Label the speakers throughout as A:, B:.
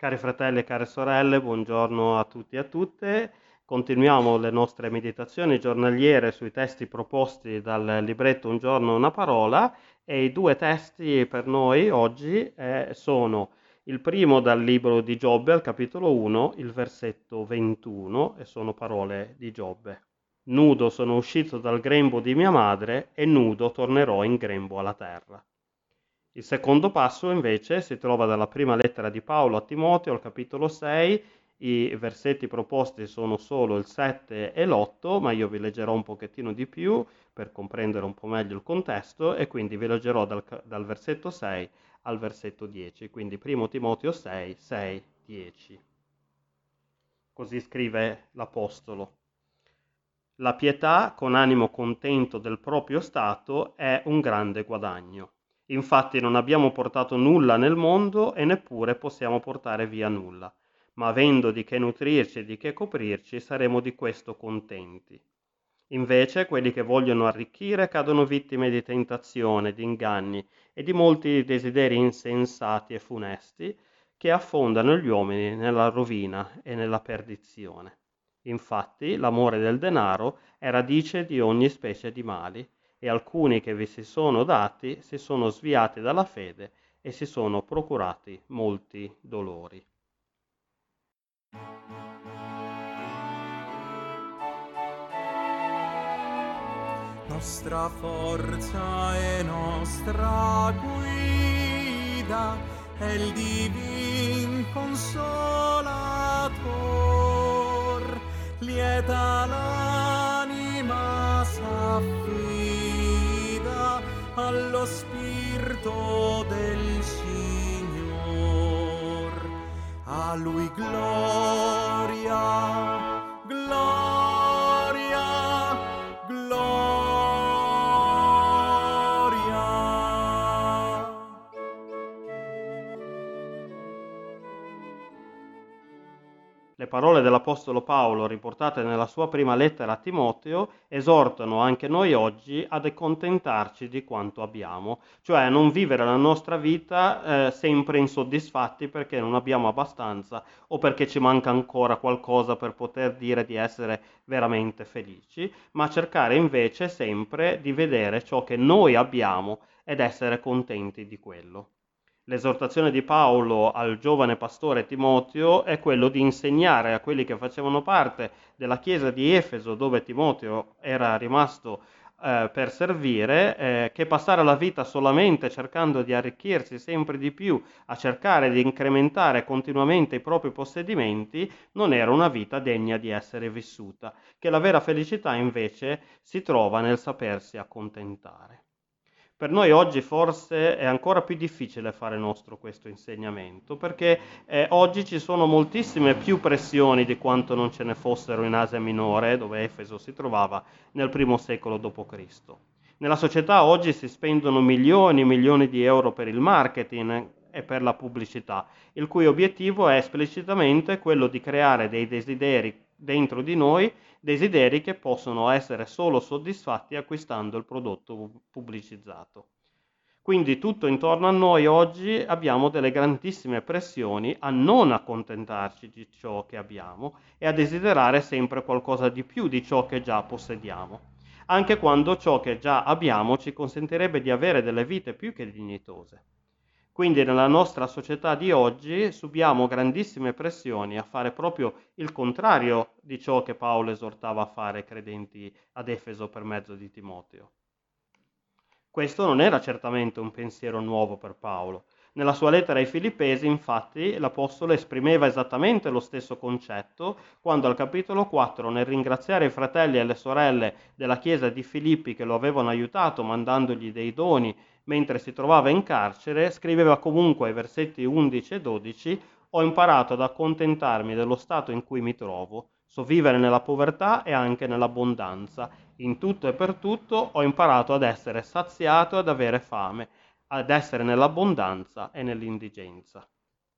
A: Cari fratelli e care sorelle, buongiorno a tutti e a tutte. Continuiamo le nostre meditazioni giornaliere sui testi proposti dal libretto Un giorno una parola e i due testi per noi oggi eh, sono il primo dal libro di Giobbe al capitolo 1, il versetto 21 e sono parole di Giobbe. Nudo sono uscito dal grembo di mia madre e nudo tornerò in grembo alla terra. Il secondo passo invece si trova dalla prima lettera di Paolo a Timoteo al capitolo 6, i versetti proposti sono solo il 7 e l'8, ma io vi leggerò un pochettino di più per comprendere un po' meglio il contesto e quindi vi leggerò dal, dal versetto 6 al versetto 10, quindi 1 Timoteo 6, 6, 10. Così scrive l'Apostolo. La pietà con animo contento del proprio stato è un grande guadagno. Infatti non abbiamo portato nulla nel mondo e neppure possiamo portare via nulla, ma avendo di che nutrirci e di che coprirci saremo di questo contenti. Invece quelli che vogliono arricchire cadono vittime di tentazione, di inganni e di molti desideri insensati e funesti che affondano gli uomini nella rovina e nella perdizione. Infatti l'amore del denaro è radice di ogni specie di mali e alcuni che vi si sono dati si sono sviati dalla fede e si sono procurati molti dolori.
B: Nostra forza e nostra guida è il divin consolator, lieta l'anima s'affida allo Spirito del Signor. A Lui gloria,
A: Le parole dell'Apostolo Paolo, riportate nella sua prima lettera a Timoteo, esortano anche noi oggi ad accontentarci di quanto abbiamo, cioè a non vivere la nostra vita eh, sempre insoddisfatti perché non abbiamo abbastanza o perché ci manca ancora qualcosa per poter dire di essere veramente felici, ma cercare invece sempre di vedere ciò che noi abbiamo ed essere contenti di quello. L'esortazione di Paolo al giovane pastore Timoteo è quello di insegnare a quelli che facevano parte della chiesa di Efeso, dove Timoteo era rimasto eh, per servire, eh, che passare la vita solamente cercando di arricchirsi sempre di più, a cercare di incrementare continuamente i propri possedimenti, non era una vita degna di essere vissuta, che la vera felicità invece si trova nel sapersi accontentare. Per noi oggi forse è ancora più difficile fare nostro questo insegnamento, perché eh, oggi ci sono moltissime più pressioni di quanto non ce ne fossero in Asia Minore, dove Efeso si trovava nel primo secolo d.C. Nella società oggi si spendono milioni e milioni di euro per il marketing e per la pubblicità, il cui obiettivo è esplicitamente quello di creare dei desideri dentro di noi desideri che possono essere solo soddisfatti acquistando il prodotto pubblicizzato. Quindi tutto intorno a noi oggi abbiamo delle grandissime pressioni a non accontentarci di ciò che abbiamo e a desiderare sempre qualcosa di più di ciò che già possediamo, anche quando ciò che già abbiamo ci consentirebbe di avere delle vite più che dignitose. Quindi nella nostra società di oggi subiamo grandissime pressioni a fare proprio il contrario di ciò che Paolo esortava a fare ai credenti ad Efeso per mezzo di Timoteo. Questo non era certamente un pensiero nuovo per Paolo. Nella sua lettera ai Filippesi, infatti, l'Apostolo esprimeva esattamente lo stesso concetto quando al capitolo 4, nel ringraziare i fratelli e le sorelle della chiesa di Filippi che lo avevano aiutato mandandogli dei doni mentre si trovava in carcere, scriveva comunque ai versetti 11 e 12 ho imparato ad accontentarmi dello stato in cui mi trovo, so vivere nella povertà e anche nell'abbondanza. In tutto e per tutto ho imparato ad essere saziato e ad avere fame, ad essere nell'abbondanza e nell'indigenza.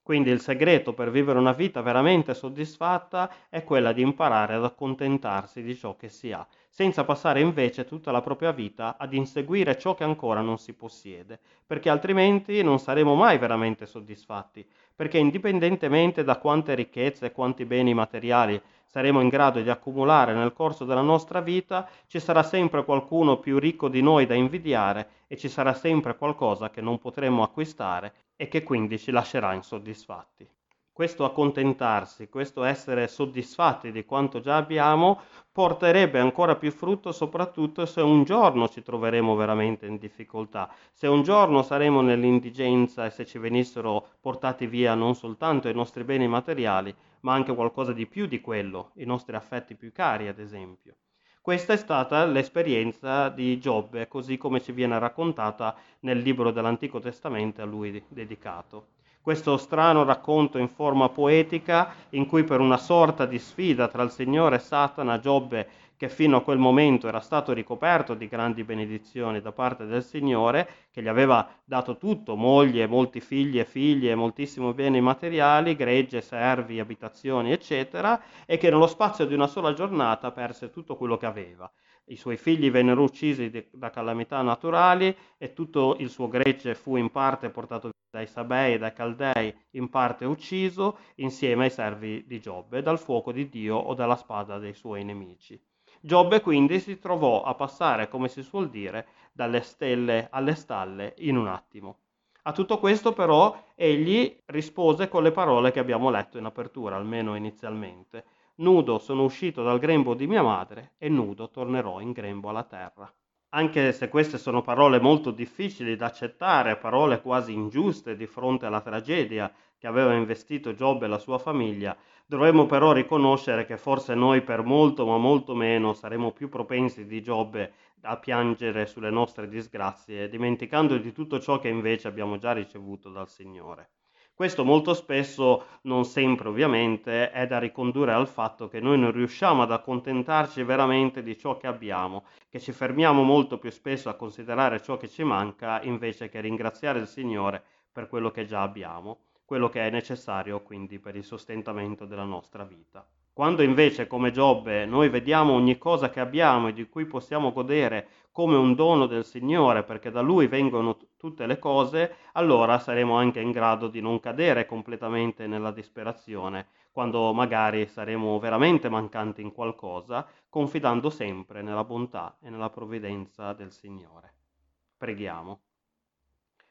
A: Quindi il segreto per vivere una vita veramente soddisfatta è quella di imparare ad accontentarsi di ciò che si ha, senza passare invece tutta la propria vita ad inseguire ciò che ancora non si possiede, perché altrimenti non saremo mai veramente soddisfatti, perché indipendentemente da quante ricchezze e quanti beni materiali saremo in grado di accumulare nel corso della nostra vita, ci sarà sempre qualcuno più ricco di noi da invidiare e ci sarà sempre qualcosa che non potremo acquistare e che quindi ci lascerà insoddisfatti. Questo accontentarsi, questo essere soddisfatti di quanto già abbiamo, porterebbe ancora più frutto soprattutto se un giorno ci troveremo veramente in difficoltà, se un giorno saremo nell'indigenza e se ci venissero portati via non soltanto i nostri beni materiali, ma anche qualcosa di più di quello, i nostri affetti più cari ad esempio. Questa è stata l'esperienza di Giobbe, così come ci viene raccontata nel libro dell'Antico Testamento a lui dedicato. Questo strano racconto in forma poetica in cui per una sorta di sfida tra il Signore e Satana Giobbe che fino a quel momento era stato ricoperto di grandi benedizioni da parte del Signore, che gli aveva dato tutto, moglie, molti figli e figlie, moltissimi beni materiali, gregge, servi, abitazioni, eccetera, e che nello spazio di una sola giornata perse tutto quello che aveva. I suoi figli vennero uccisi da calamità naturali e tutto il suo gregge fu in parte portato dai Sabei e dai Caldei, in parte ucciso insieme ai servi di Giobbe dal fuoco di Dio o dalla spada dei suoi nemici. Giobbe quindi si trovò a passare, come si suol dire, dalle stelle alle stalle in un attimo. A tutto questo però egli rispose con le parole che abbiamo letto in apertura, almeno inizialmente. Nudo sono uscito dal grembo di mia madre e nudo tornerò in grembo alla terra. Anche se queste sono parole molto difficili da accettare, parole quasi ingiuste di fronte alla tragedia che aveva investito Giobbe e la sua famiglia, Dovremmo però riconoscere che forse noi per molto ma molto meno saremo più propensi di Giobbe a piangere sulle nostre disgrazie, dimenticando di tutto ciò che invece abbiamo già ricevuto dal Signore. Questo molto spesso, non sempre ovviamente, è da ricondurre al fatto che noi non riusciamo ad accontentarci veramente di ciò che abbiamo, che ci fermiamo molto più spesso a considerare ciò che ci manca invece che ringraziare il Signore per quello che già abbiamo quello che è necessario quindi per il sostentamento della nostra vita. Quando invece come Giobbe noi vediamo ogni cosa che abbiamo e di cui possiamo godere come un dono del Signore, perché da Lui vengono t- tutte le cose, allora saremo anche in grado di non cadere completamente nella disperazione, quando magari saremo veramente mancanti in qualcosa, confidando sempre nella bontà e nella provvidenza del Signore. Preghiamo.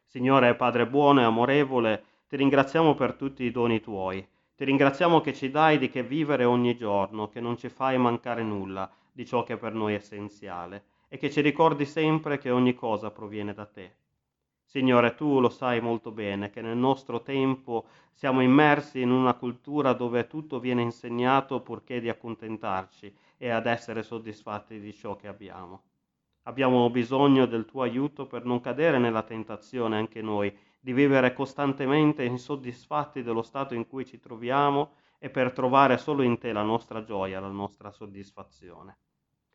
A: Signore Padre buono e amorevole, ti ringraziamo per tutti i doni tuoi. Ti ringraziamo che ci dai di che vivere ogni giorno, che non ci fai mancare nulla di ciò che per noi è essenziale e che ci ricordi sempre che ogni cosa proviene da te. Signore, tu lo sai molto bene che nel nostro tempo siamo immersi in una cultura dove tutto viene insegnato purché di accontentarci e ad essere soddisfatti di ciò che abbiamo. Abbiamo bisogno del tuo aiuto per non cadere nella tentazione anche noi di vivere costantemente insoddisfatti dello stato in cui ci troviamo e per trovare solo in te la nostra gioia, la nostra soddisfazione.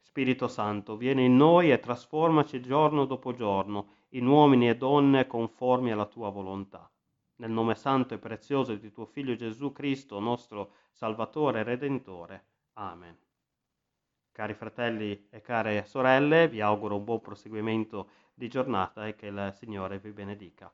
A: Spirito Santo, vieni in noi e trasformaci giorno dopo giorno in uomini e donne conformi alla tua volontà. Nel nome santo e prezioso di tuo Figlio Gesù Cristo, nostro Salvatore e Redentore. Amen. Cari fratelli e care sorelle, vi auguro un buon proseguimento di giornata e che il Signore vi benedica.